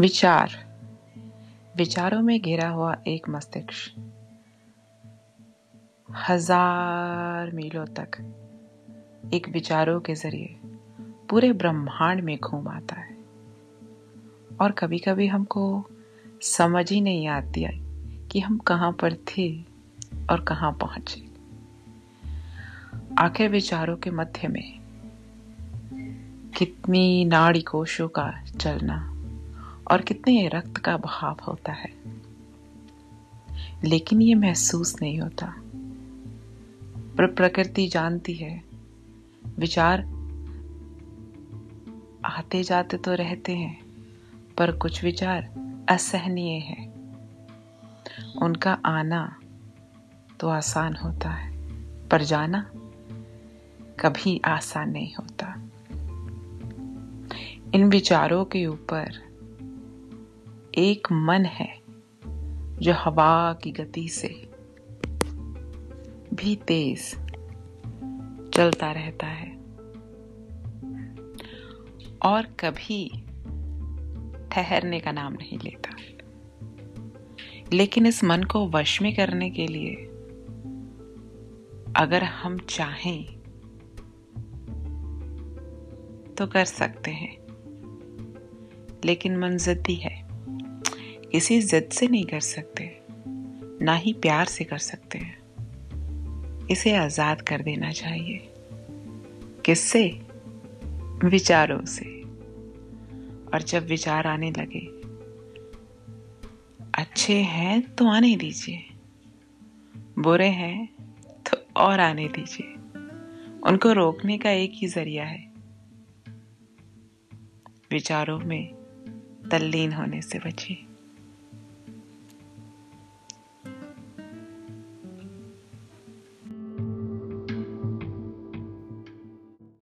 विचार। विचारों में घिरा हुआ एक मस्तिष्क। हज़ार मीलों तक एक विचारों के ज़रिए पूरे ब्रह्मांड में घूम आता है। और कभी कभी हमको समझ ही नहीं आती है कि हम कहाँ पर थे और कहाँ पहुँचे। आखिर विचारों के मध्य में कितनी नाड़ी कोशों का चलना और कितने रक्त का बहाव होता है। लेकिन ये महसूस नहीं होता। पर, प्रकृति जानती है। विचार आते जाते तो रहते हैं, पर कुछ विचार असहनीय है। उनका आना तो आसान होता है, पर जाना कभी आसान नहीं होता। इन विचारों के ऊपर एक मन है जो हवा की गति से भी तेज चलता रहता है और कभी ठहरने का नाम नहीं लेता। लेकिन इस मन को वश में करने के लिए अगर हम चाहें तो कर सकते हैं। लेकिन मन जिद्दी है। किसी जिद से नहीं कर सकते, ना ही प्यार से कर सकते हैं। इसे आज़ाद कर देना चाहिए। किससे? विचारों से। और जब विचार आने लगे, अच्छे हैं तो आने दीजिए, बुरे हैं तो और आने दीजिए। उनको रोकने का एक ही ज़रिया है। विचारों में तल्लीन होने से बचिए।